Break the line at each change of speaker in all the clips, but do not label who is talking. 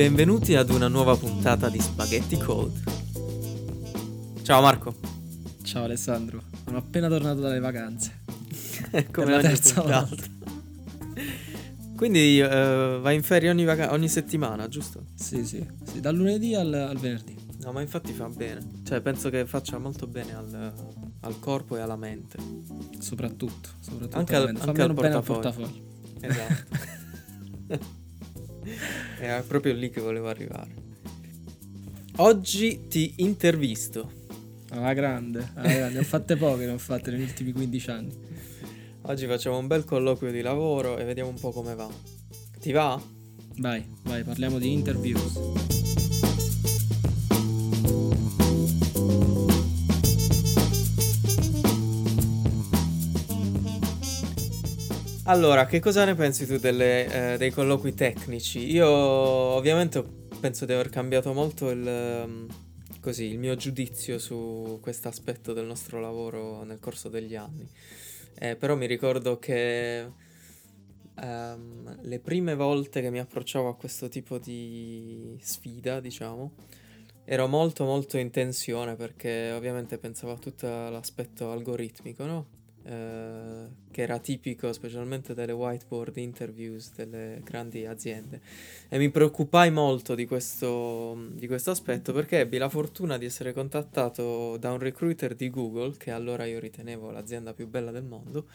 Benvenuti ad una nuova puntata di Spaghetti Code. Ciao Marco.
Ciao Alessandro, sono appena tornato dalle vacanze.
Come
la terza
puntata.
volta.
Quindi eh, vai in ferie ogni, vaca- ogni settimana, giusto?
Sì, sì, sì, dal lunedì al, al venerdì.
No, ma infatti fa bene. Cioè, penso che faccia molto bene al, al corpo e alla mente.
Soprattutto, soprattutto
Anche al-.
Fa
anche al portafoglio.
portafoglio.
Esatto. Era proprio lì che volevo arrivare. Oggi ti intervisto.
Alla grande, alla grande. Ne ho fatte poche, ne ho fatte negli ultimi 15 anni.
Oggi facciamo un bel colloquio di lavoro e vediamo un po' come va. Ti va?
Vai, vai, parliamo di interviews.
Allora, che cosa ne pensi tu delle, eh, dei colloqui tecnici? Io ovviamente penso di aver cambiato molto il, ehm, così, il mio giudizio su questo aspetto del nostro lavoro nel corso degli anni. Eh, però mi ricordo che ehm, le prime volte che mi approcciavo a questo tipo di sfida, diciamo, ero molto molto in tensione perché ovviamente pensavo a tutto l'aspetto algoritmico, no? Eh, che era tipico specialmente delle whiteboard interviews delle grandi aziende. E mi preoccupai molto di questo, di questo aspetto perché ebbi la fortuna di essere contattato da un recruiter di Google che allora io ritenevo l'azienda più bella del mondo.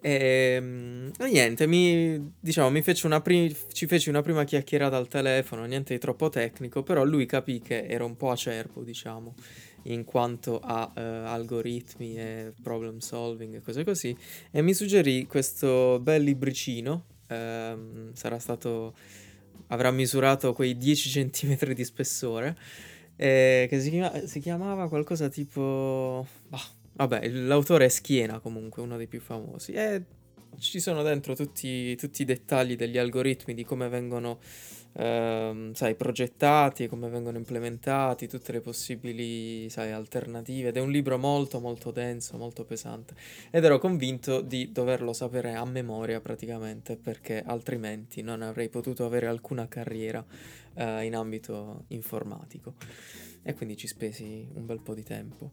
E, mm, e niente, mi, diciamo, mi fece una pri- ci feci una prima chiacchierata al telefono, niente di troppo tecnico, però lui capì che ero un po' acerbo, diciamo, in quanto a eh, algoritmi e problem solving e cose così, e mi suggerì questo bel libricino, ehm, sarà stato, avrà misurato quei 10 cm di spessore, eh, che si, chiama- si chiamava qualcosa tipo... bah, Vabbè, l'autore è Schiena comunque, uno dei più famosi. E ci sono dentro tutti, tutti i dettagli degli algoritmi, di come vengono, ehm, sai, progettati come vengono implementati, tutte le possibili, sai, alternative. Ed è un libro molto, molto denso, molto pesante. Ed ero convinto di doverlo sapere a memoria praticamente, perché altrimenti non avrei potuto avere alcuna carriera, eh, in ambito informatico. E quindi ci spesi un bel po' di tempo.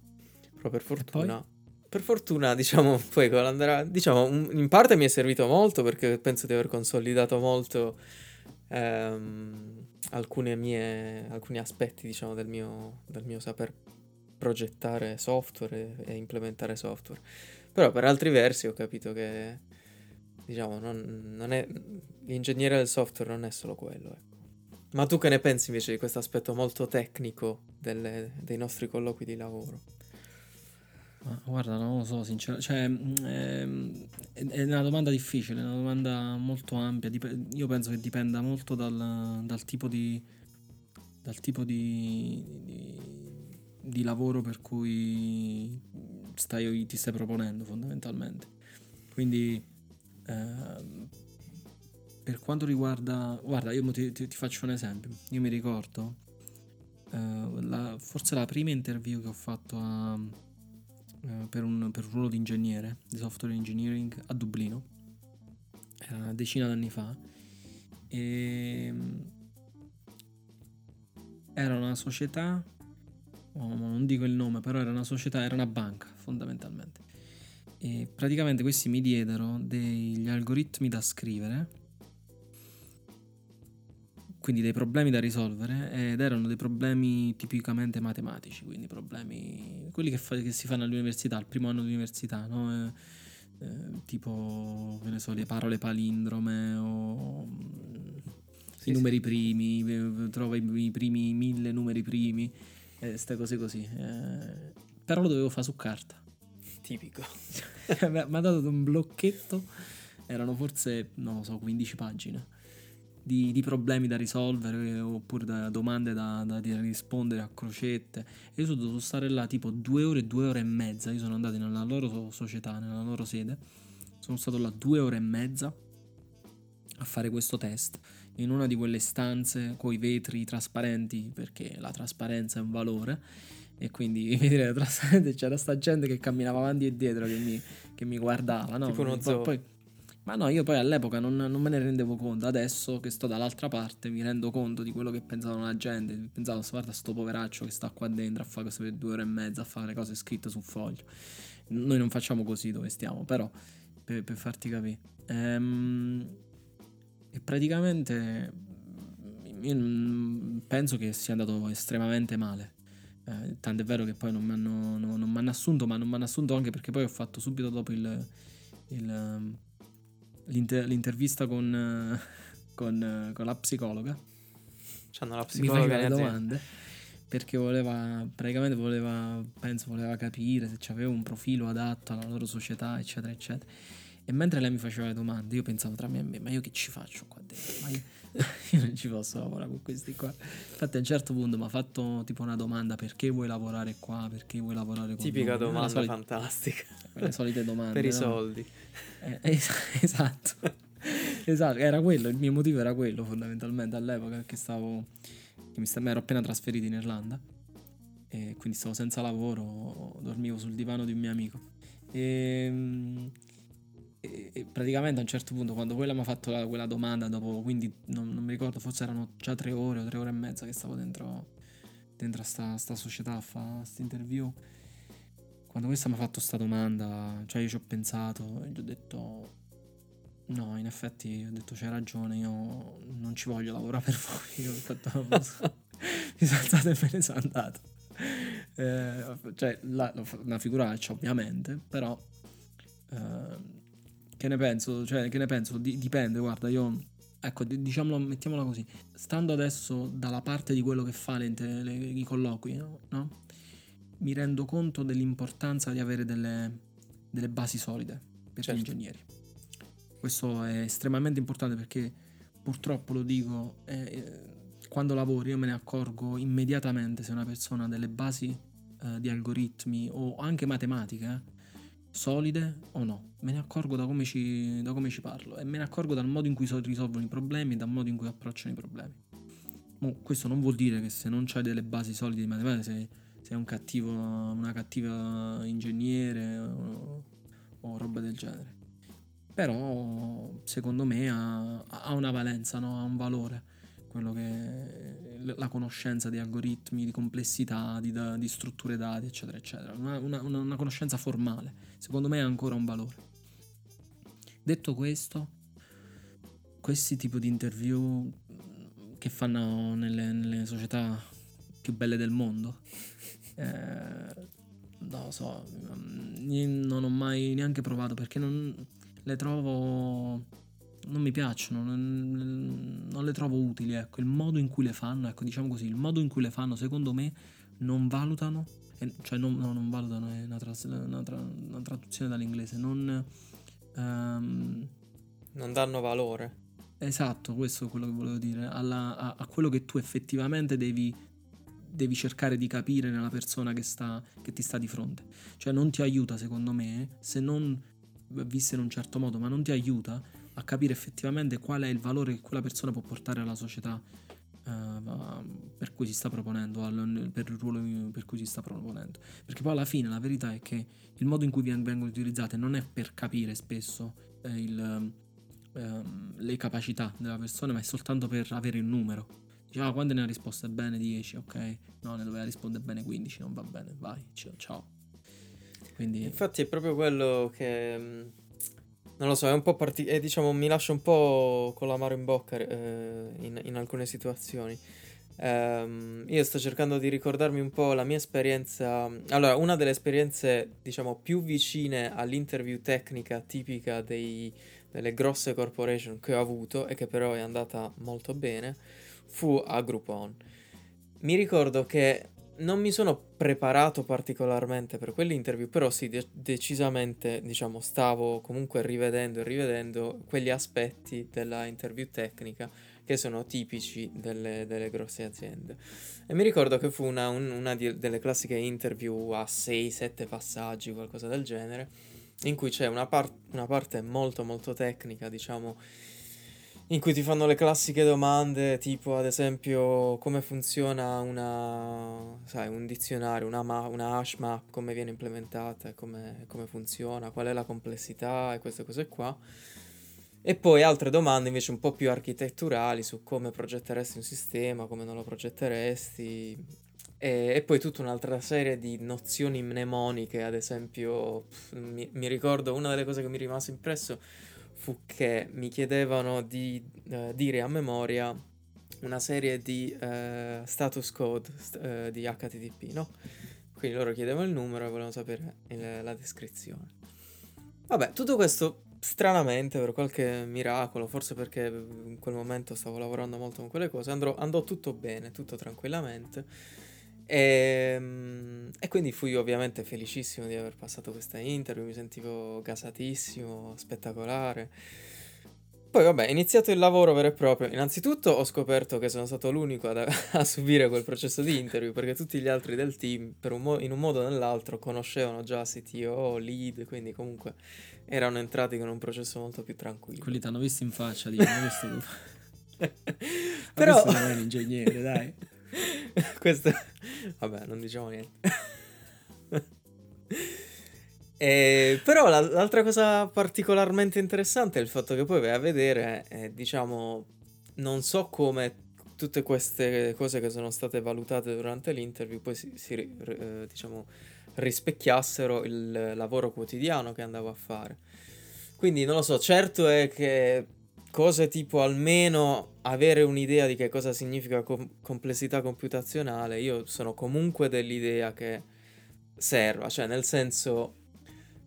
Però per fortuna. Per fortuna, diciamo, poi con l'andare. Diciamo, in parte mi è servito molto perché penso di aver consolidato molto ehm, mie, alcuni aspetti, diciamo, del mio, del mio saper progettare software e, e implementare software. Però per altri versi ho capito che, diciamo, non, non è, l'ingegnere del software non è solo quello, ecco. Ma tu che ne pensi invece di questo aspetto molto tecnico delle- dei nostri colloqui di lavoro?
Ma guarda, non lo so, sinceramente. Cioè, mm, ehm, è, è una domanda difficile, è una domanda molto ampia. dip- io penso che dipenda molto dal, dal tipo di. dal tipo di, di, di lavoro per cui stai, ti stai proponendo, fondamentalmente. Quindi. ehm, per quanto riguarda. Guarda, io ti, ti- ti faccio un esempio. Io mi ricordo. eh, la- forse la prima interview che ho fatto a eh, per, un, per un ruolo di ingegnere di software engineering a Dublino una decina d'anni fa e era una società non dico il nome però era una società era una banca fondamentalmente. E praticamente questi mi diedero degli algoritmi da scrivere quindi dei problemi da risolvere ed erano dei problemi tipicamente matematici, quindi problemi quelli che, fa- che si fanno all'università, al primo anno di università, no? Eh, eh, tipo, che ne so, le parole palindrome o mm,
Sì,
i
sì.
numeri primi, eh, trova i, primi mille numeri primi, queste cose così. eh. però lo dovevo fare su carta.
Tipico.
Mi ha dato un blocchetto, erano forse, non lo so, 15 pagine di, di problemi da risolvere eh, oppure da domande da, da- da rispondere a crocette. E io sono dovuto stare là tipo due ore, due ore e mezza. Io sono andato nella loro so- società, nella loro sede. Sono stato là due ore e mezza a fare questo test in una di quelle stanze con i vetri trasparenti perché la trasparenza è un valore e quindi i vetri erano trasparenti c'era sta gente che camminava avanti e dietro che mi, che mi guardava no?
Tipo uno
poi, poi Ma no, io poi all'epoca non, non, me ne rendevo conto. Adesso che sto dall'altra parte mi rendo conto di quello che pensavano la gente. Pensavo, guarda, sto poveraccio che sta qua dentro a fare questo per due ore e mezza, a fare cose scritte su foglio. Noi non facciamo così dove stiamo, però per, per farti capire. Ehm, e praticamente io penso che sia andato estremamente male. Eh, tant'è vero che poi non mi hanno, no, assunto, ma non mi hanno assunto anche perché poi ho fatto subito dopo il, il, l'inter- l'intervista con, con, con, la psicologa.
C'hanno la psicologa.
Mi faceva le domande perché voleva, praticamente voleva, penso voleva capire se avevo un profilo adatto alla loro società, eccetera, eccetera. E mentre lei mi faceva le domande, io pensavo tra me e me, ma io che ci faccio qua dentro? Ma io, io non ci posso lavorare con questi qua. Infatti a un certo punto mi ha fatto tipo una domanda, perché vuoi lavorare qua? Perché vuoi lavorare con
Tipica noi? domanda solita, fantastica.
Le solite domande.
per
i
soldi.
Eh, esatto. esatto, era quello, il mio motivo era quello fondamentalmente all'epoca, perché stavo, mi, mi ero appena trasferito in Irlanda e quindi stavo senza lavoro, dormivo sul divano di un mio amico. E ehm, e, praticamente a un certo punto, quando quella mi ha fatto la, quella domanda, dopo quindi non, non, mi ricordo, forse erano già tre ore o tre ore e mezza che stavo dentro, dentro a sta, sta società a fare questa interview. Quando questa mi ha fatto questa domanda, cioè io ci ho pensato e gli ho detto: No, in effetti ho detto c'hai ragione, io non ci voglio lavorare per voi. Io ho fatto, mi sono alzato e me ne sono andato. Eh, cioè, la, una figuraccia ovviamente, però eh, che ne penso? Cioè, che ne penso? D- dipende, guarda, io... Ecco, diciamolo, mettiamola così. Stando adesso dalla parte di quello che fa le, le, i colloqui, no? no? Mi rendo conto dell'importanza di avere delle, delle basi solide per certo. gli ingegneri. Questo è estremamente importante perché purtroppo lo dico, eh, quando lavoro io me ne accorgo immediatamente se una persona ha delle basi eh, di algoritmi o anche matematica eh, solide o no. Me ne accorgo da come, ci, da come ci parlo e me ne accorgo dal modo in cui so, risolvono i problemi e dal modo in cui approcciano i problemi. Mo, questo non vuol dire che se non c'hai delle basi solide di matematica sei, sei un cattivo, una cattiva ingegnere o, o roba del genere. Però secondo me ha, ha una valenza, no? ha un valore quello che la conoscenza di algoritmi, di complessità, di, di strutture dati, eccetera, eccetera. Una, una, una, conoscenza formale, secondo me ha ancora un valore. Detto questo, questi tipi di interview che fanno nelle, nelle società più belle del mondo, eh, non lo so, non ho mai neanche provato perché non le trovo non mi piacciono, non, non, le trovo utili, ecco, il modo in cui le fanno, ecco, diciamo così, il modo in cui le fanno, secondo me, non valutano, cioè non, no, non valutano, è una, tras, una, tra, una, traduzione dall'inglese, non... Um,
non danno valore.
Esatto, questo è quello che volevo dire, alla, a, a, quello che tu effettivamente devi, devi cercare di capire nella persona che, sta, che ti sta di fronte. Cioè non ti aiuta, secondo me, se non viste in un certo modo, ma non ti aiuta a capire effettivamente qual è il valore che quella persona può portare alla società uh, per cui si sta proponendo, al, per il ruolo per cui si sta proponendo. Perché poi alla fine la verità è che il modo in cui vengono utilizzate non è per capire spesso eh, il, eh, le capacità della persona, ma è soltanto per avere il numero. Diceva ah, quante ne ha risposte bene 10, ok, no, ne doveva rispondere bene 15, non va bene, vai, ciao. Quindi...
Infatti è proprio quello che non lo so, è un po' particolare, diciamo, mi lascia un po' con l'amaro in bocca eh, in, in, alcune situazioni. Um, io sto cercando di ricordarmi un po' la mia esperienza. Allora, una delle esperienze, diciamo, più vicine all'interview tecnica tipica dei, delle grosse corporation che ho avuto e che però è andata molto bene fu a Groupon. Mi ricordo che non mi sono preparato particolarmente per quell'interview, però sì, de- decisamente, diciamo, stavo comunque rivedendo e rivedendo quegli aspetti della interview tecnica che sono tipici delle, delle grosse aziende. E mi ricordo che fu una, un, una di, delle classiche interview a 6-7 passaggi, qualcosa del genere, in cui c'è una, par- una parte molto molto tecnica, diciamo, in cui ti fanno le classiche domande, tipo ad esempio come funziona una, sai, un dizionario, una, ma- una hash map, come viene implementata, come, come funziona, qual è la complessità e queste cose qua. E poi altre domande invece un po' più architetturali su come progetteresti un sistema, come non lo progetteresti. E, e poi tutta un'altra serie di nozioni mnemoniche, ad esempio, mi, mi ricordo una delle cose che mi rimase impresso fu che mi chiedevano di eh, dire a memoria una serie di eh, status code st- eh, di HTTP, no? Quindi loro chiedevano il numero e volevano sapere il- la descrizione. Vabbè, tutto questo stranamente per qualche miracolo, forse perché in quel momento stavo lavorando molto con quelle cose, andrò- andò tutto bene, tutto tranquillamente. E, mm, e quindi fui ovviamente felicissimo di aver passato questa interview, mi sentivo gasatissimo, spettacolare. Poi vabbè, iniziato il lavoro vero e proprio. Innanzitutto ho scoperto che sono stato l'unico ad- a, subire quel processo di interview perché tutti gli altri del team, per un mo- in un modo o nell'altro, conoscevano già CTO, lead, quindi comunque erano entrati con un processo molto più tranquillo.
Quelli ti hanno visto in faccia, dicono questo tu.
Però...
Questo non è un ingegnere, dai.
Questo... Vabbè, non diciamo niente. E, però la- l'altra cosa particolarmente interessante è il fatto che poi vai a vedere, eh, diciamo, non so come tutte queste cose che sono state valutate durante l'interview poi si, si eh, diciamo, rispecchiassero il lavoro quotidiano che andavo a fare. Quindi non lo so, certo è che cose tipo almeno avere un'idea di che cosa significa com- complessità computazionale, io sono comunque dell'idea che serva, cioè nel senso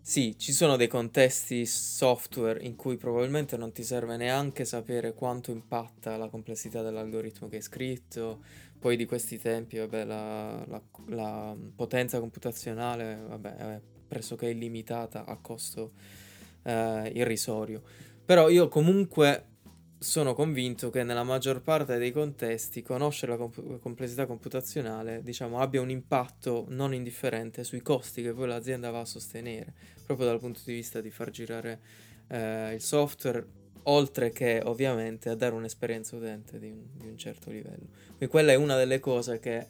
sì, ci sono dei contesti software in cui probabilmente non ti serve neanche sapere quanto impatta la complessità dell'algoritmo che hai scritto, poi di questi tempi, vabbè, la, la- la potenza computazionale, vabbè, è pressoché illimitata a costo eh, irrisorio. Però io comunque sono convinto che nella maggior parte dei contesti conoscere la comp- complessità computazionale, diciamo, abbia un impatto non indifferente sui costi che poi l'azienda va a sostenere, proprio dal punto di vista di far girare eh, il software, oltre che ovviamente a dare un'esperienza utente di un, di un certo livello. Quindi quella è una delle cose che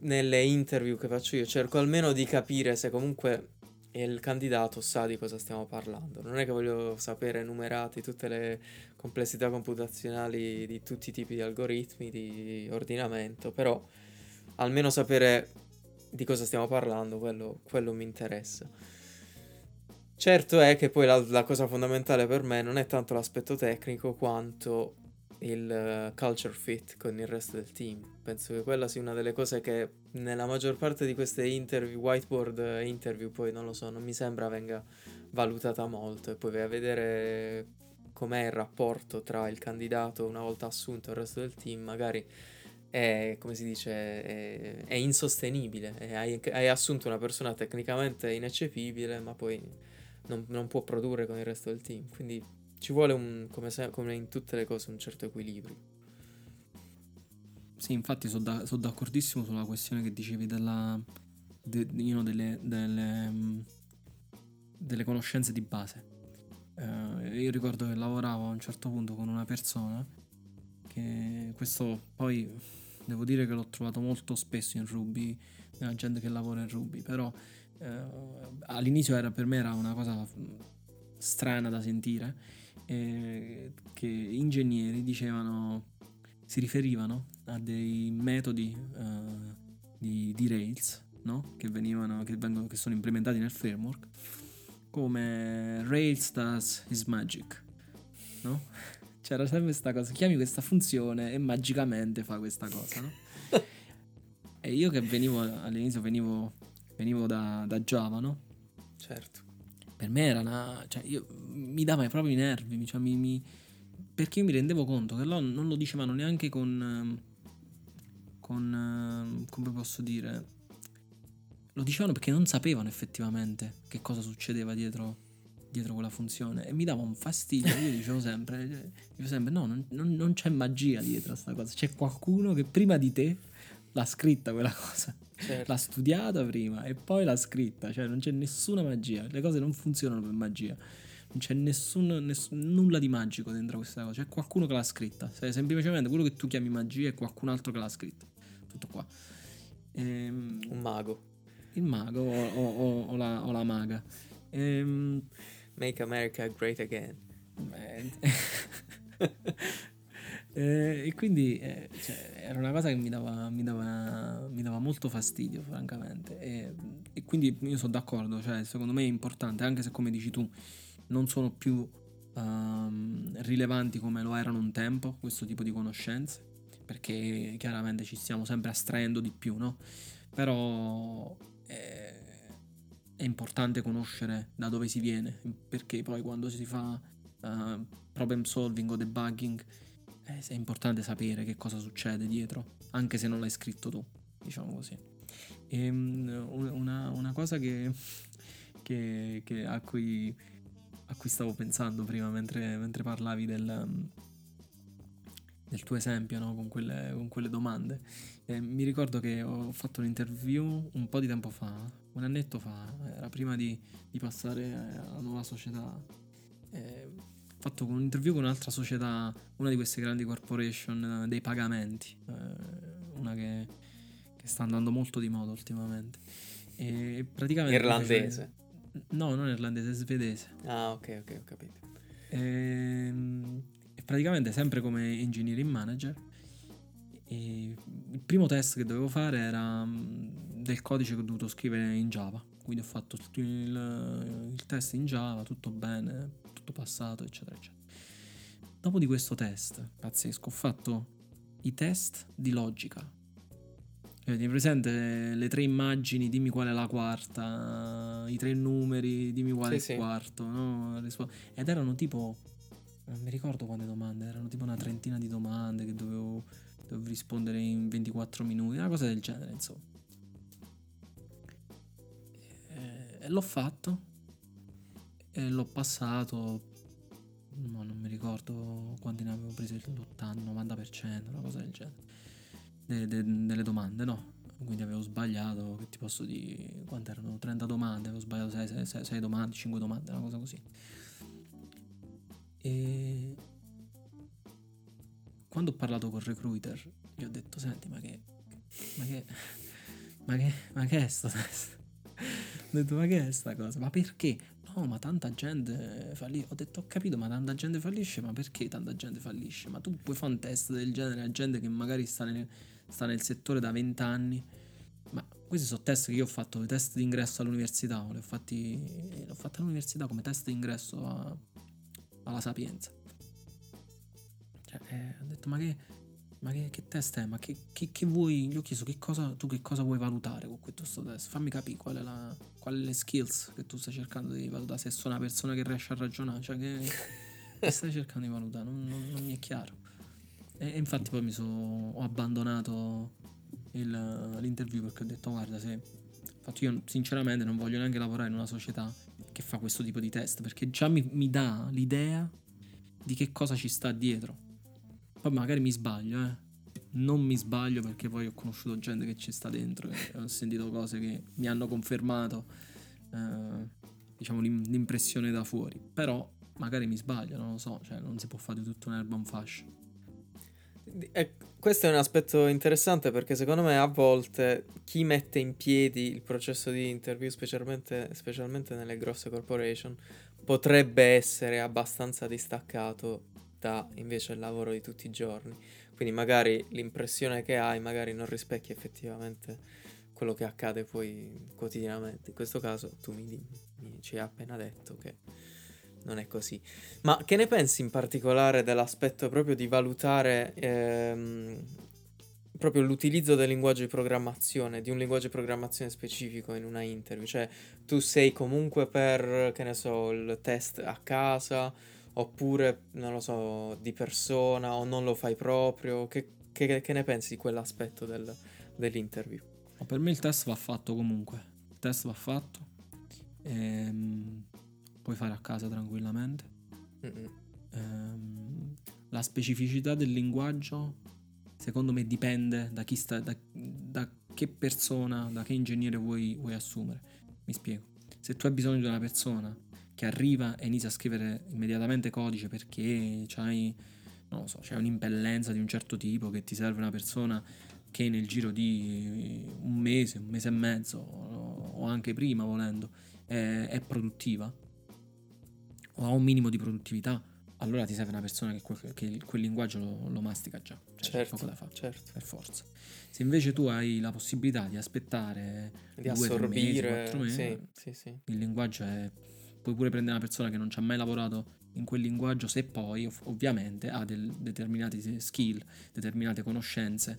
nelle interview che faccio io cerco almeno di capire se comunque il candidato sa di cosa stiamo parlando. Non è che voglio sapere numerati tutte le complessità computazionali di tutti i tipi di algoritmi, di ordinamento, però almeno sapere di cosa stiamo parlando, quello, quello mi interessa. Certo è che poi la, la cosa fondamentale per me non è tanto l'aspetto tecnico quanto il eh, culture fit con il resto del team. Penso che quella sia una delle cose che nella maggior parte di queste interview, whiteboard eh, interview, poi non lo so, non mi sembra venga valutata molto e poi vai a vedere com'è il rapporto tra il candidato una volta assunto e il resto del team, magari è, come si dice, è, è insostenibile. E hai, hai assunto una persona tecnicamente ineccepibile, ma poi non, non può produrre con il resto del team. Quindi ci vuole, un, come, se- come in tutte le cose, un certo equilibrio.
Sì, infatti sono da- sono d'accordissimo sulla questione che dicevi della, de- you know, delle, delle, mm, delle conoscenze di base. Eh, io ricordo che lavoravo a un certo punto con una persona che questo poi devo dire che l'ho trovato molto spesso in Ruby, nella gente che lavora in Ruby, però eh, all'inizio era, per me era una cosa mm, strana da sentire, eh, che ingegneri dicevano, si riferivano a dei metodi eh, di, di Rails, no? che, venivano, che, vengono, che sono implementati nel framework, come Rails does his magic, no? C'era sempre questa cosa, chiami questa funzione e magicamente fa questa cosa, no? e io che venivo all'inizio venivo, venivo da, da Java, no?
Certo.
Per me era una... cioè io, mi dava proprio i nervi, cioè, mi, mi- perché io mi rendevo conto che loro non lo dicevano neanche con... ehm, con... ehm, come posso dire... Lo dicevano perché non sapevano effettivamente che cosa succedeva dietro, dietro quella funzione e mi dava un fastidio. Io dicevo sempre, cioè, dicevo sempre no, non, non- non c'è magia dietro a sta cosa. C'è qualcuno che prima di te l'ha scritta quella cosa.
certo.
L'ha studiata prima e poi l'ha scritta, cioè non c'è nessuna magia, le cose non funzionano per magia, c'è nessun, ness- nulla di magico dentro questa cosa, c'è qualcuno che l'ha scritta, Se- semplicemente quello che tu chiami magia è qualcun altro che l'ha scritta, tutto qua. Ehm,
Un mago.
il mago o, o- o- o la, o la maga. Ehm,
Make America great again.
eh, e quindi eh, cioè, era una cosa che mi dava, mi dava, mi dava molto fastidio, francamente. E, e, quindi io sono d'accordo, cioè, secondo me è importante, anche se come dici tu, non sono più um, rilevanti come lo erano un tempo, questo tipo di conoscenze, perché chiaramente ci stiamo sempre astraendo di più, no? Però è, è importante conoscere da dove si viene, perché poi quando si fa uh, problem solving o debugging eh, è importante sapere che cosa succede dietro, anche se non l'hai scritto tu, diciamo così. E, um, una, una, cosa che, che, che a, cui, a, cui, stavo pensando prima mentre, mentre parlavi del, um, del tuo esempio no? con, quelle, con, quelle, domande. Eh, mi ricordo che ho fatto un'interview un po' di tempo fa, un annetto fa, era prima di, di passare alla nuova società. Eh, ho fatto un'interview con un'altra società, una di queste grandi corporation eh, dei pagamenti, eh, una che, che, sta andando molto di moda ultimamente. E praticamente
irlandese?
No, non irlandese, svedese.
Ah, ok, ok, ho capito.
E, ehm, praticamente sempre come engineering manager. Il primo test che dovevo fare era mm, del codice che ho dovuto scrivere in Java. Quindi ho fatto il, il test in Java, tutto bene, tutto passato, eccetera, eccetera. Dopo di questo test, pazzesco, ho fatto i test di logica. Tieni presente le tre immagini, dimmi qual è la quarta, i tre numeri, dimmi qual sì, è il sì. quarto, no? Ed erano tipo non mi ricordo quante domande, erano tipo una trentina di domande che dovevo, dovevo rispondere in 24 minuti, una cosa del genere, insomma. E l'ho fatto e l'ho passato, no, non mi ricordo quanti ne avevo presi, l'80, 90%, una cosa del genere, de, de, delle domande, no? Quindi avevo sbagliato, che ti posso dire, quante erano? 30 domande, avevo sbagliato 6, 6 domande, 5 domande, una cosa così. E quando ho parlato con il recruiter, gli ho detto: Senti, ma che. Ma che. Ma che, ma che è sta testa? ho detto: Ma che è sta cosa? Ma perché? No, ma tanta gente fallisce. Ho detto: Ho capito, ma tanta gente fallisce. Ma perché tanta gente fallisce? Ma tu puoi fare un test del genere a gente che magari sta nel, sta nel settore da 20 anni. Ma questi sono test che io ho fatto, i test di ingresso all'università. Li ho fatti, li ho fatti all'università come test di ingresso a, alla sapienza. Cioè, eh, ho detto, ma che, ma che, che test è? Ma che, che, che, vuoi? Gli ho chiesto che cosa, tu che cosa vuoi valutare con questo test? Fammi capire qual è la, quali le skills che tu stai cercando di valutare. Se sono una persona che riesce a ragionare, cioè che, che stai cercando di valutare? Non, non, non mi è chiaro. E, infatti poi mi sono ho abbandonato il, l'interview perché ho detto guarda se infatti io sinceramente non voglio neanche lavorare in una società che fa questo tipo di test, perché già mi, mi dà l'idea di che cosa ci sta dietro. Poi magari mi sbaglio, eh. Non mi sbaglio perché poi ho conosciuto gente che ci sta dentro e ho sentito cose che mi hanno confermato, eh, diciamo, l'impressione da fuori. Però magari mi sbaglio, non lo so, cioè non si può fare di tutto un'erba un fascio.
E questo è un aspetto interessante perché secondo me a volte chi mette in piedi il processo di interview, specialmente, specialmente nelle grosse corporation, potrebbe essere abbastanza distaccato da invece il lavoro di tutti i giorni. Quindi magari l'impressione che hai magari non rispecchia effettivamente quello che accade poi quotidianamente. In questo caso tu mi, mi ci hai appena detto che non è così. Ma che ne pensi in particolare dell'aspetto proprio di valutare ehm, proprio l'utilizzo del linguaggio di programmazione, di un linguaggio di programmazione specifico in una interview? Cioè, tu sei comunque per, che ne so, il test a casa, oppure, non lo so, di persona, o non lo fai proprio? Che, che, che ne pensi di quell'aspetto del, dell'interview?
Per me il test va fatto comunque. Il test va fatto. Ehm puoi fare a casa tranquillamente. Ehm, la specificità del linguaggio, secondo me, dipende da chi sta, da, da che persona, da che ingegnere vuoi, vuoi assumere. Mi spiego. Se tu hai bisogno di una persona che arriva e inizia a scrivere immediatamente codice perché c'hai, non lo so, c'è un'impellenza di un certo tipo che ti serve una persona che nel giro di un mese, un mese e mezzo o anche prima volendo è, è produttiva o ha un minimo di produttività, allora ti serve una persona che quel, che quel linguaggio lo, lo, mastica già. Cioè
certo,
poco da fare.
certo.
Per forza. Se invece tu hai la possibilità di aspettare
di due, assorbire,
mesi, mesi,
sì, sì, sì.
il linguaggio è... Puoi pure prendere una persona che non ci ha mai lavorato in quel linguaggio se poi ov- ovviamente ha del, determinate skill, determinate conoscenze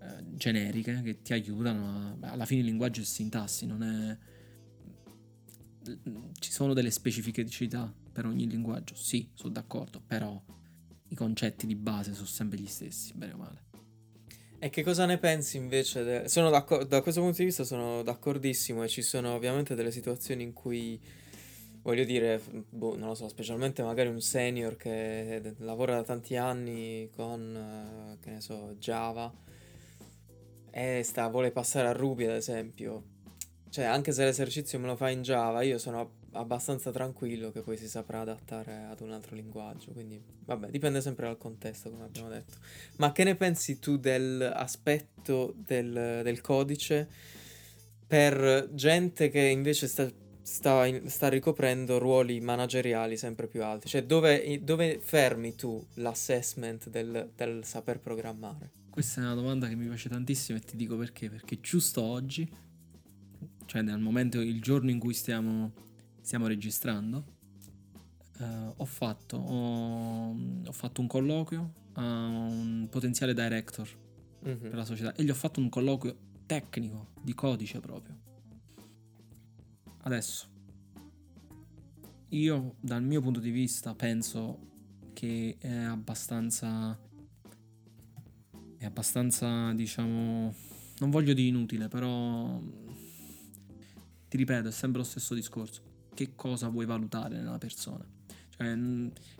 eh, generiche che ti aiutano a... Alla fine il linguaggio è sintassi, non è... Ci sono delle specificità per ogni linguaggio, sì, sono d'accordo, però i concetti di base sono sempre gli stessi, bene o male.
E che cosa ne pensi invece? De... Sono da questo punto di vista sono d'accordissimo e ci sono ovviamente delle situazioni in cui, voglio dire, boh, non lo so, specialmente magari un senior che lavora da tanti anni con, che ne so, Java e sta, vuole passare a Ruby ad esempio. Cioè, anche se l'esercizio me lo fa in Java, io sono abbastanza tranquillo che poi si saprà adattare ad un altro linguaggio. Quindi, vabbè, dipende sempre dal contesto, come abbiamo detto. Ma che ne pensi tu dell'aspetto del, del codice per gente che invece sta, sta, in, sta, ricoprendo ruoli manageriali sempre più alti? Cioè, dove, dove fermi tu l'assessment del, del saper programmare?
Questa è una domanda che mi piace tantissimo e ti dico perché. Perché giusto oggi, cioè nel momento, il giorno in cui stiamo stiamo registrando, uh, ho, fatto, ho, ho, fatto, un colloquio a un potenziale director mm-hmm. per la società e gli ho fatto un colloquio tecnico, di codice proprio. Adesso, io dal mio punto di vista penso che è abbastanza... è abbastanza, diciamo... non voglio dire inutile, però... Ti ripeto, è sempre lo stesso discorso che cosa vuoi valutare nella persona. Cioè,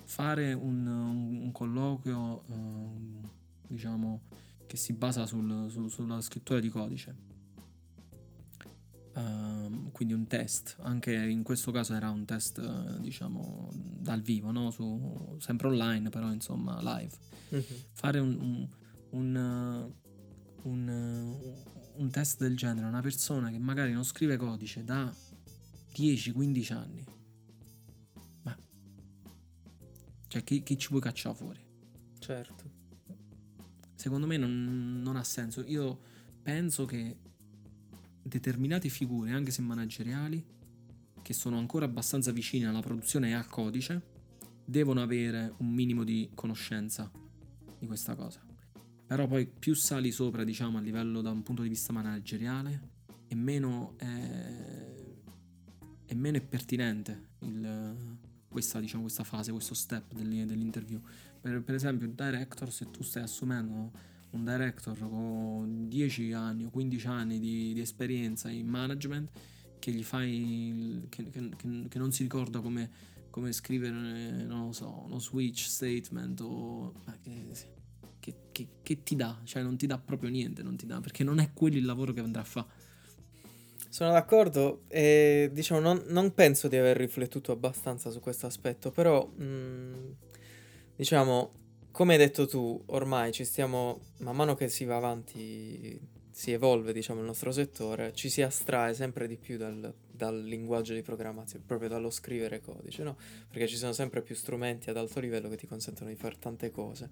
fare un, un colloquio, uh, diciamo, che si basa sul, sul, sulla scrittura di codice. Uh, quindi un test, anche in questo caso era un test, uh, diciamo, dal vivo, no? Su, sempre online, però insomma live. Mm-hmm. Fare un, un, un, un, un test del genere a una persona che magari non scrive codice da 10-15 anni. Ma... Cioè, chi, chi, ci vuoi cacciare fuori?
Certo.
Secondo me non, non ha senso. Io penso che determinate figure, anche se manageriali, che sono ancora abbastanza vicine alla produzione e al codice, devono avere un minimo di conoscenza di questa cosa. Però poi più sali sopra, diciamo, a livello da un punto di vista manageriale, e meno eh, e meno è pertinente il, questa, diciamo, questa, fase, questo step dell'interview. Per, per, esempio, il director, se tu stai assumendo un director con 10 anni o 15 anni di, di esperienza in management, che gli fai, che, che, che non si ricorda come, come, scrivere, non so, uno switch statement o... Che, ti dà, cioè non ti dà proprio niente, non ti dà, perché non è quello il lavoro che andrà a fare
sono d'accordo e diciamo non, non, penso di aver riflettuto abbastanza su questo aspetto, però mh, mm, diciamo, come hai detto tu, ormai ci stiamo, man mano che si va avanti, si evolve diciamo il nostro settore, ci si astrae sempre di più dal, dal linguaggio di programmazione, proprio dallo scrivere codice, no? Perché ci sono sempre più strumenti ad alto livello che ti consentono di fare tante cose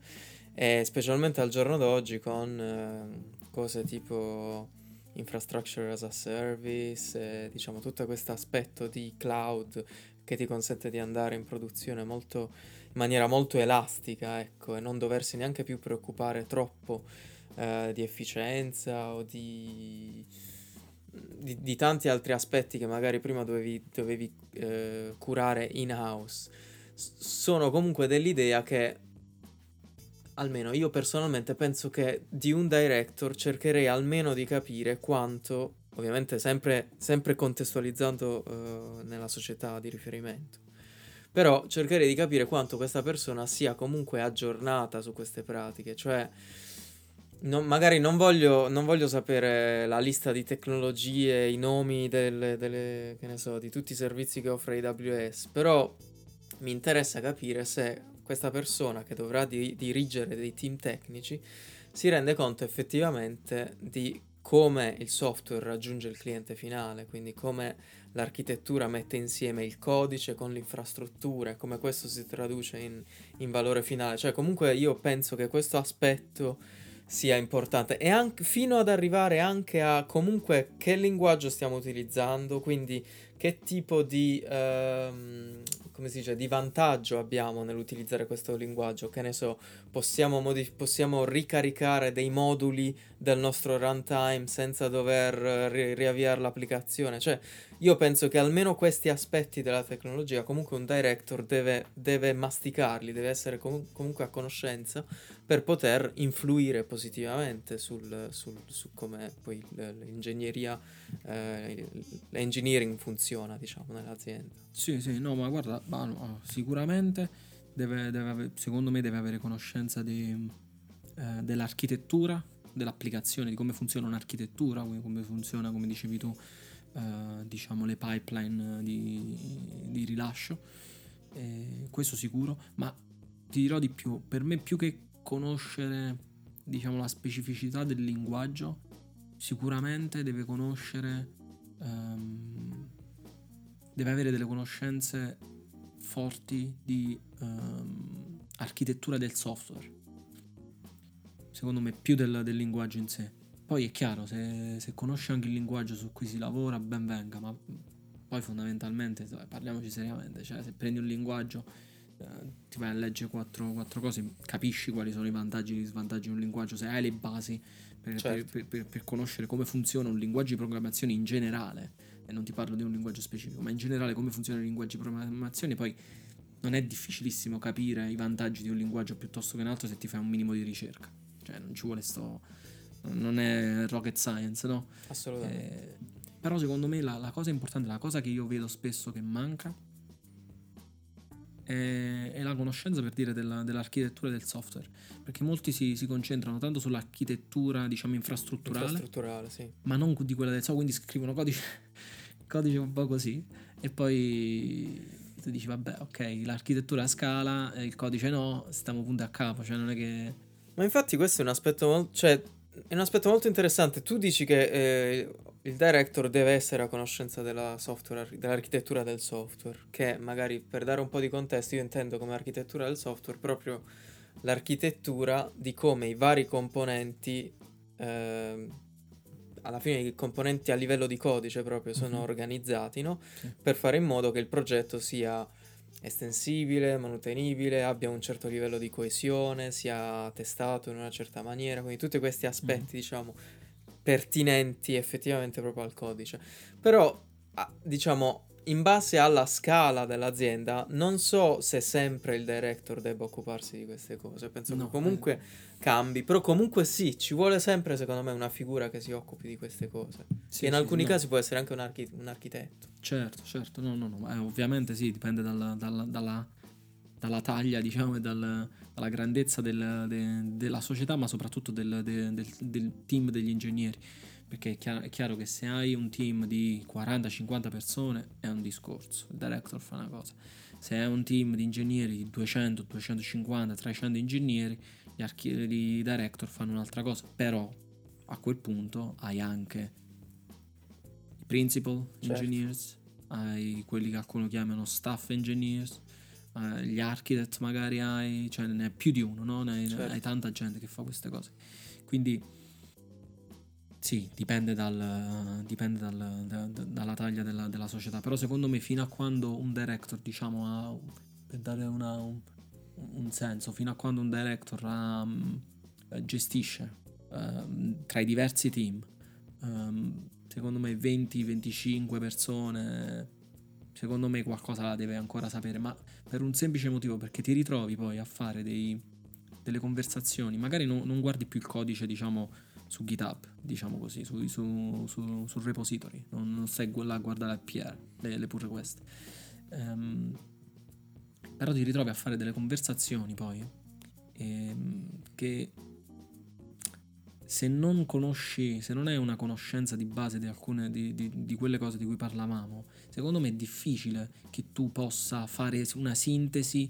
e specialmente al giorno d'oggi con eh, cose tipo infrastructure as a service, diciamo tutto questo aspetto di cloud che ti consente di andare in produzione molto, in maniera molto elastica, ecco, e non doversi neanche più preoccupare troppo eh, di efficienza o di, di, di, tanti altri aspetti che magari prima dovevi, dovevi eh, curare in house. sono comunque dell'idea che almeno io personalmente penso che di un director cercherei almeno di capire quanto, ovviamente sempre, sempre contestualizzando uh, nella società di riferimento, però cercherei di capire quanto questa persona sia comunque aggiornata su queste pratiche, cioè non, magari non voglio, non voglio, sapere la lista di tecnologie, i nomi delle, delle, so, di tutti i servizi che offre AWS, però mi interessa capire se questa persona che dovrà di- dirigere dei team tecnici si rende conto effettivamente di come il software raggiunge il cliente finale, quindi come l'architettura mette insieme il codice con l'infrastruttura e come questo si traduce in, in valore finale. Cioè comunque io penso che questo aspetto sia importante e anche, fino ad arrivare anche a comunque che linguaggio stiamo utilizzando, quindi che tipo di, ehm, come si dice, di vantaggio abbiamo nell'utilizzare questo linguaggio, che ne so, possiamo, modif- possiamo ricaricare dei moduli del nostro runtime senza dover ri- riavviare l'applicazione, cioè io penso che almeno questi aspetti della tecnologia comunque un director deve, deve masticarli, deve essere com- comunque a conoscenza per poter influire positivamente sul, sul, su come poi l'ingegneria, eh, l'engineering funziona diciamo nell'azienda.
Sì, sì, no, ma guarda, ma no, sicuramente deve, deve secondo me deve avere conoscenza di, eh, dell'architettura, dell'applicazione, di come funziona un'architettura, come funziona, come dicevi tu, eh, diciamo, le pipeline di, di rilascio, eh, questo sicuro, ma ti dirò di più, per me più che conoscere diciamo, la specificità del linguaggio, sicuramente deve conoscere, um, deve avere delle conoscenze forti di um, architettura del software, secondo me più del, del linguaggio in sé. Poi è chiaro, se, se conosci anche il linguaggio su cui si lavora, ben venga, ma poi fondamentalmente, parliamoci seriamente, cioè se prendi un linguaggio, ti vai a leggere quattro, quattro, cose, capisci quali sono i vantaggi e gli svantaggi di un linguaggio, se hai le basi per, certo. per, per, per, conoscere come funziona un linguaggio di programmazione in generale, e non ti parlo di un linguaggio specifico, ma in generale come funzionano i linguaggi di programmazione, poi non è difficilissimo capire i vantaggi di un linguaggio piuttosto che un altro se ti fai un minimo di ricerca. Cioè non ci vuole sto non è rocket science, no?
Assolutamente. Eh,
però secondo me la, la, cosa importante, la cosa che io vedo spesso che manca è, è la conoscenza per dire della, dell'architettura del software, perché molti si, si, concentrano tanto sull'architettura, diciamo, infrastrutturale,
infrastrutturale sì.
ma non di quella del software, quindi scrivono codice, codice un po' così e poi tu dici vabbè ok l'architettura a scala il codice no stiamo punto a capo cioè non è che
ma infatti questo è un aspetto molto cioè è un aspetto molto interessante. Tu dici che eh, il director deve essere a conoscenza della software, dell'architettura del software, che magari per dare un po' di contesto io intendo come architettura del software proprio l'architettura di come i vari componenti, eh, alla fine i componenti a livello di codice proprio sono mm-hmm. organizzati, no? Sì. Per fare in modo che il progetto sia estensibile, manutenibile, abbia un certo livello di coesione, sia testato in una certa maniera, quindi tutti questi aspetti, mm. diciamo, pertinenti effettivamente proprio al codice. Però, diciamo, in base alla scala dell'azienda, non so se sempre il director debba occuparsi di queste cose. Penso no, che comunque eh. cambi, però comunque sì, ci vuole sempre, secondo me, una figura che si occupi di queste cose. Sì, in sì, alcuni no. casi può essere anche un, archi- un, architetto.
Certo, certo, no, no, no. Eh, ovviamente sì, dipende dalla, dalla, dalla, dalla taglia, diciamo, e dal, dalla grandezza del, de, della società, ma soprattutto del, de, del, del team degli ingegneri perché è chiaro, è chiaro, che se hai un team di 40-50 persone è un discorso, il director fa una cosa. Se hai un team di ingegneri di 200, 250, 300 ingegneri, gli, archi- i director fanno un'altra cosa, però a quel punto hai anche i principal certo. engineers, hai quelli che alcuni chiamano staff engineers, eh, gli architect magari hai, cioè ne hai più di uno, no? ne hai, certo. hai tanta gente che fa queste cose. Quindi sì, dipende, dal, dipende dal, da, da, dalla taglia della, della, società, però secondo me fino a quando un director, diciamo, ha, per dare una, un, un, senso, fino a quando un director um, gestisce um, tra i diversi team, um, secondo me 20-25 persone, secondo me qualcosa la deve ancora sapere, ma per un semplice motivo, perché ti ritrovi poi a fare dei, delle conversazioni, magari no, non guardi più il codice, diciamo, su GitHub, diciamo così, su, su, su, sul repository, non, non stai là a guardare il PR, le, le pull request. Um, però ti ritrovi a fare delle conversazioni poi ehm, che se non conosci, se non hai una conoscenza di base di alcune di, di, di, quelle cose di cui parlavamo, secondo me è difficile che tu possa fare una sintesi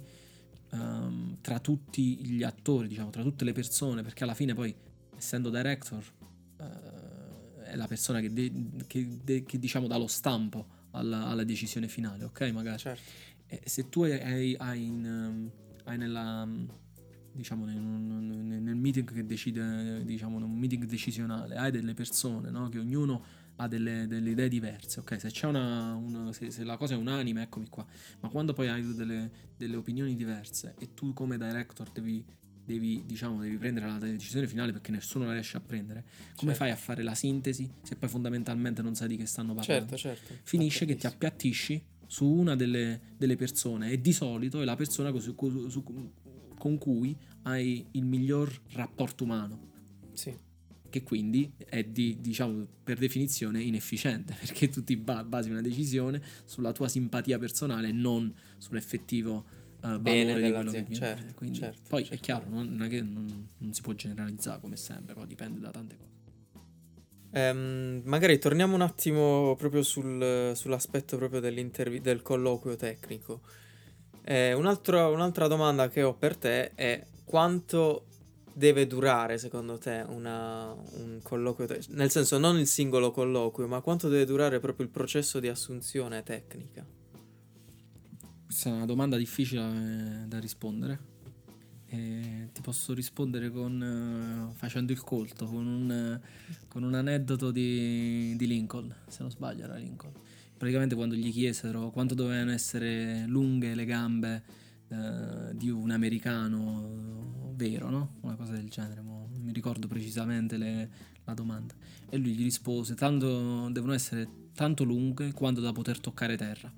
um, tra tutti gli attori, diciamo, tra tutte le persone, perché alla fine poi essendo director, eh, è la persona che, de- che, de- che diciamo dà lo stampo alla, alla, decisione finale, ok? Magari.
Certo.
Se tu hai, hai, in, um, hai nella diciamo nel, nel, meeting che decide diciamo un meeting decisionale hai delle persone no? che ognuno ha delle, delle, idee diverse ok se c'è una, una se, se, la cosa è unanime eccomi qua ma quando poi hai delle, delle opinioni diverse e tu come director devi devi, diciamo, devi prendere la decisione finale perché nessuno la riesce a prendere. Come certo. fai a fare la sintesi se poi fondamentalmente non sai di che stanno parlando?
Certo, certo.
Finisce che ti appiattisci su una delle, delle, persone e di solito è la persona su, su, con cui hai il miglior rapporto umano.
Sì.
Che quindi è di, diciamo, per definizione inefficiente, perché tu ti basi una decisione sulla tua simpatia personale e non sull'effettivo uh,
bene dell'azienda. Certo,
Quindi,
certo,
poi
certo.
è chiaro, non, è che non, non, si può generalizzare come sempre, poi dipende da tante cose.
Um, magari torniamo un attimo proprio sul, sull'aspetto proprio del colloquio tecnico. Eh, un'altra, un'altra domanda che ho per te è quanto deve durare secondo te una, un colloquio tecnico? Nel senso non il singolo colloquio, ma quanto deve durare proprio il processo di assunzione tecnica?
Questa è una domanda difficile eh, da rispondere. E ti posso rispondere con, uh, facendo il colto, con un, con un aneddoto di, di, Lincoln, se non sbaglio era Lincoln. Praticamente quando gli chiesero quanto dovevano essere lunghe le gambe uh, di un americano vero, no? Una cosa del genere, non mi ricordo precisamente le, la domanda. E lui gli rispose, tanto, devono essere tanto lunghe quanto da poter toccare terra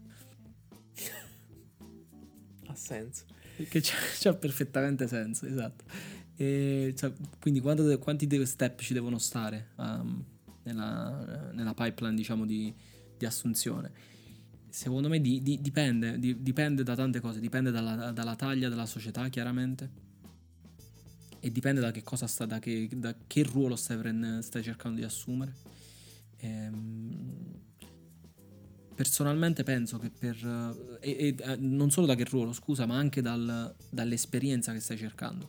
ha senso.
Che c'ha, perfettamente senso, esatto. E, cioè, quindi quanto, quanti step ci devono stare um, nella, nella, pipeline, diciamo, di, di assunzione? Secondo me di, di, dipende, dipende da tante cose, dipende dalla, dalla, taglia della società, chiaramente. E dipende da che cosa sta, da che, da che ruolo stai, stai cercando di assumere. Ehm, personalmente penso che per... E, e, eh, non solo da che ruolo, scusa, ma anche dal, dall'esperienza che stai cercando.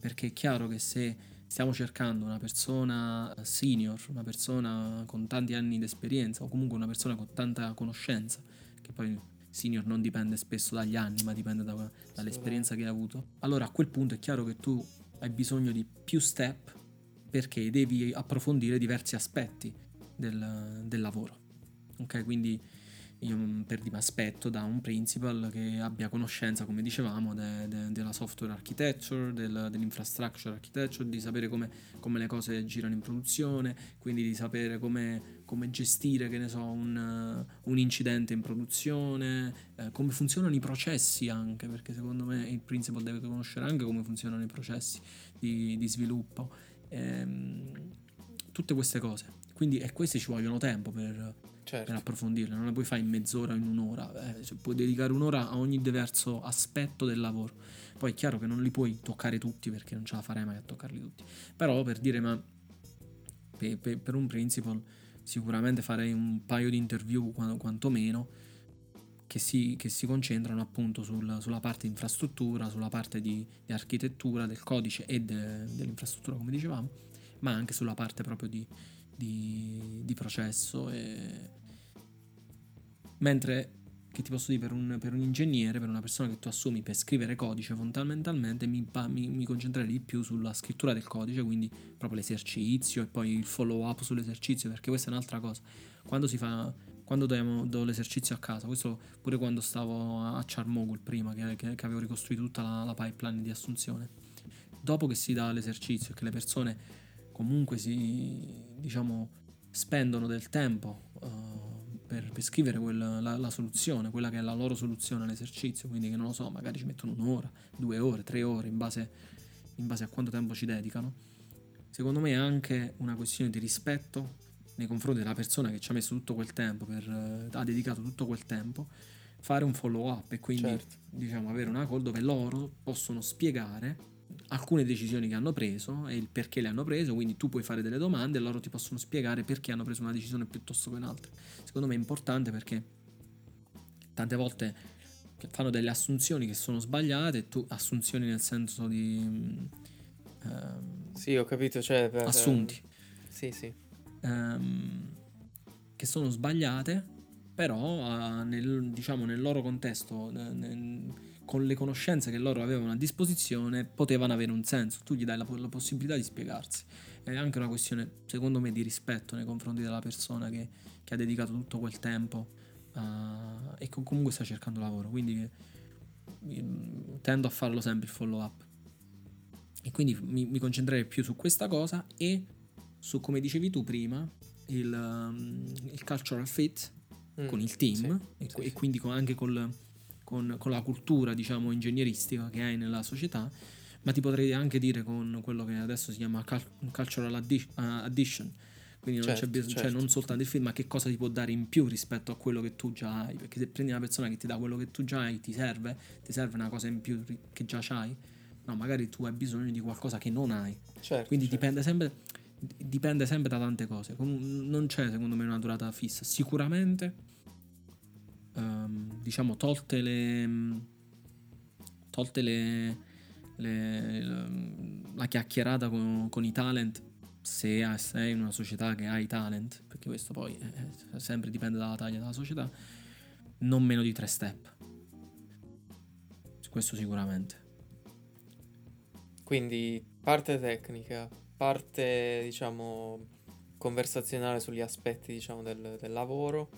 Perché è chiaro che se stiamo cercando una persona senior, una persona con tanti anni di esperienza o comunque una persona con tanta conoscenza, che poi senior non dipende spesso dagli anni, ma dipende da, dall'esperienza che hai avuto, allora a quel punto è chiaro che tu hai bisogno di più step perché devi approfondire diversi aspetti del, del lavoro. Ok, quindi io per di aspetto da un principal che abbia conoscenza, come dicevamo, de, de, della software architecture, del, dell'infrastructure architecture, di sapere come, come, le cose girano in produzione, quindi di sapere come, come gestire, che ne so, un, un incidente in produzione, eh, come funzionano i processi anche, perché secondo me il principal deve conoscere anche come funzionano i processi di, di sviluppo. Ehm, tutte queste cose. Quindi, e questi ci vogliono tempo per certo. per approfondirle, non le puoi fare in mezz'ora o in un'ora, eh, cioè, puoi dedicare un'ora a ogni diverso aspetto del lavoro. Poi è chiaro che non li puoi toccare tutti perché non ce la farei mai a toccarli tutti, però per dire, ma per, per, per un principal sicuramente farei un paio di interview quantomeno che si, che si concentrano appunto sul, sulla parte infrastruttura, sulla parte di, di architettura del codice e de, dell'infrastruttura come dicevamo, ma anche sulla parte proprio di, di, di processo. E... Mentre, che ti posso dire, per un, per un, ingegnere, per una persona che tu assumi per scrivere codice, fondamentalmente mi, mi, mi concentrerei di più sulla scrittura del codice, quindi proprio l'esercizio e poi il follow up sull'esercizio, perché questa è un'altra cosa. Quando si fa quando do, do, l'esercizio a casa, questo pure quando stavo a Charmogul prima, che, che, che avevo ricostruito tutta la, la, pipeline di assunzione, dopo che si dà l'esercizio e che le persone comunque si diciamo, spendono del tempo uh, per, per, scrivere quella, la, la, soluzione, quella che è la loro soluzione all'esercizio, quindi che non lo so, magari ci mettono un'ora, due ore, tre ore in base, in base a quanto tempo ci dedicano. Secondo me è anche una questione di rispetto nei confronti della persona che ci ha messo tutto quel tempo, per, uh, ha dedicato tutto quel tempo, fare un follow up e quindi certo. diciamo avere una call dove loro possono spiegare alcune decisioni che hanno preso e il perché le hanno preso, quindi tu puoi fare delle domande e loro ti possono spiegare perché hanno preso una decisione piuttosto che un'altra. Secondo me è importante perché tante volte fanno delle assunzioni che sono sbagliate, tu assunzioni nel senso di...
Ehm, sì, ho capito, cioè...
Per, assunti.
Sì, sì.
ehm, che sono sbagliate, però uh, nel, diciamo, nel loro contesto, nel, con le conoscenze che loro avevano a disposizione, potevano avere un senso. Tu gli dai la, la possibilità di spiegarsi. È anche una questione, secondo me, di rispetto nei confronti della persona che, che ha dedicato tutto quel tempo uh, e comunque sta cercando lavoro. Quindi tendo a farlo sempre il follow up. E quindi mi, mi concentrerei più su questa cosa e su, come dicevi tu prima, il, um, il cultural fit mm, con il team sì, e, sì, e, quindi con, anche col, con, con, la cultura, diciamo, ingegneristica che hai nella società, ma ti potrei anche dire con quello che adesso si chiama cultural addition, quindi non certo, certo. cioè non soltanto il film, ma che cosa ti può dare in più rispetto a quello che tu già hai. Perché se prendi una persona che ti dà quello che tu già hai, ti serve, ti serve una cosa in più che già hai. No, magari tu hai bisogno di qualcosa che non hai. Certo, Quindi certo. dipende sempre dipende sempre da tante cose. non c'è secondo me una durata fissa. Sicuramente, um, diciamo, tolte le. tolte le. le la chiacchierata con, con i talent se sei in una società che ha i talent, perché questo poi eh, sempre dipende dalla taglia della società, non meno di tre step. Questo sicuramente.
Quindi parte tecnica, parte diciamo conversazionale sugli aspetti diciamo del, del lavoro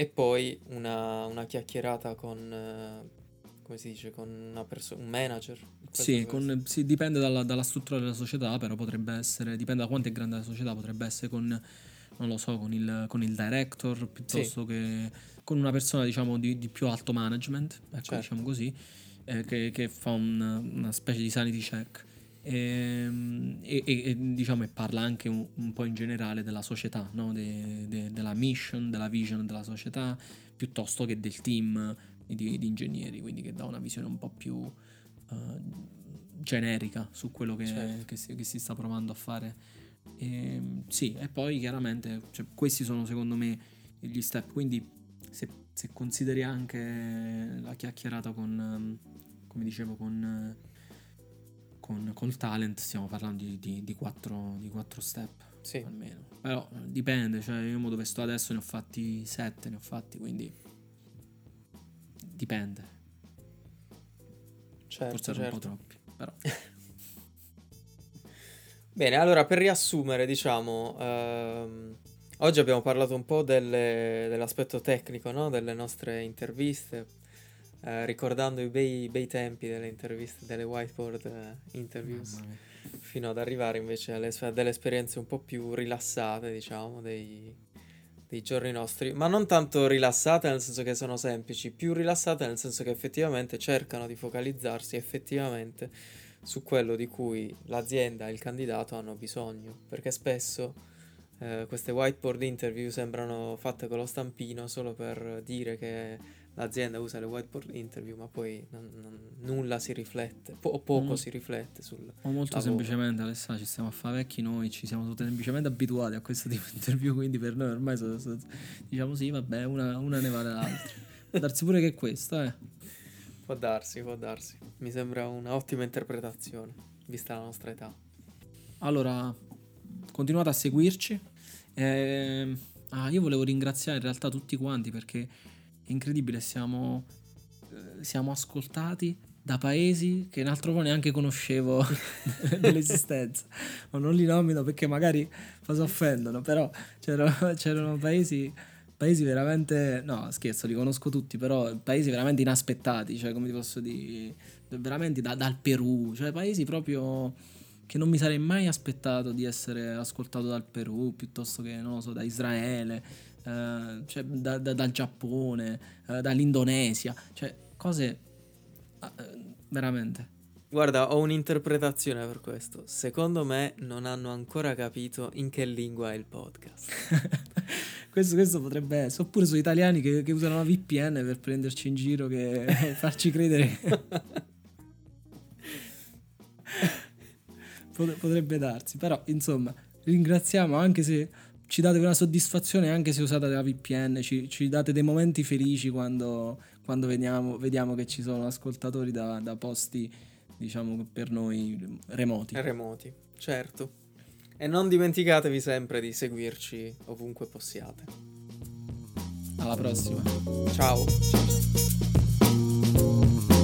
e poi una, una chiacchierata con, eh, come si dice, con una perso- un manager.
Sì, con, sì, dipende dalla, dalla, struttura della società, però potrebbe essere, dipende da quanto è grande la società, potrebbe essere con, non lo so, con il, con il director piuttosto sì. che con una persona diciamo di, di più alto management, ecco certo. diciamo così, eh, che, che, fa un, una specie di sanity check. Ehm, e, e, e, diciamo, e parla anche un, un, po' in generale della società, no? de, de, della mission, della vision della società, piuttosto che del team di, di, ingegneri, quindi che dà una visione un po' più uh, generica su quello che, certo. che, si, che, si, sta provando a fare. E, ehm, sì, e poi chiaramente cioè, questi sono secondo me gli step, quindi se, se consideri anche la chiacchierata con, come dicevo, con, con, col talent, stiamo parlando di, di, di, quattro, di quattro step. Sì. Almeno. Però dipende, cioè io dove sto adesso ne ho fatti sette, ne ho fatti, quindi Dipende. Certo, Forse certo. un po' troppi, però.
Bene, allora per riassumere, diciamo, ehm, oggi abbiamo parlato un po' delle, dell'aspetto tecnico no? delle nostre interviste, eh, ricordando i bei, bei, tempi delle interviste, delle whiteboard eh, interviews, fino ad arrivare invece alle, a delle esperienze un po' più rilassate, diciamo, dei, dei giorni nostri, ma non tanto rilassate nel senso che sono semplici, più rilassate nel senso che effettivamente cercano di focalizzarsi effettivamente su quello di cui l'azienda e il candidato hanno bisogno, perché spesso eh, queste whiteboard interview sembrano fatte con lo stampino solo per dire che l'azienda usa le whiteboard interview, ma poi non, non, nulla si riflette, po- o poco mm. si riflette sul.
O molto lavoro. semplicemente, Alessà, ci stiamo a fare vecchi noi, ci siamo semplicemente abituati a questo tipo di interview, quindi per noi ormai sono, sono, diciamo sì, vabbè, una, una ne vale l'altra. Può darsi pure che è questa, eh.
Può darsi, può darsi. Mi sembra un'ottima interpretazione, vista la nostra età.
Allora, continuate a seguirci. Eh, ah, io volevo ringraziare in realtà tutti quanti perché incredibile, siamo, eh, siamo ascoltati da paesi che in altro modo neanche conoscevo dell'esistenza. Ma non li nomino perché magari si offendono, però c'erano, c'erano paesi, paesi veramente... No, scherzo, li conosco tutti, però paesi veramente inaspettati, cioè come ti posso dire, veramente da, dal Perù, cioè paesi proprio che non mi sarei mai aspettato di essere ascoltato dal Perù, piuttosto che, non so, da Israele eh, cioè, da, da, dal Giappone, uh, dall'Indonesia, cioè cose uh, veramente.
Guarda, ho un'interpretazione per questo. Secondo me non hanno ancora capito in che lingua è il podcast.
questo, questo, potrebbe essere. Oppure sono italiani che, che, usano la VPN per prenderci in giro e farci credere. potrebbe darsi. Però, insomma, ringraziamo anche se ci date una soddisfazione anche se usate la VPN, ci, ci date dei momenti felici quando, quando vediamo, vediamo, che ci sono ascoltatori da, da, posti, diciamo, per noi remoti.
Remoti, certo. E non dimenticatevi sempre di seguirci ovunque possiate.
Alla prossima.
Ciao. ciao, ciao.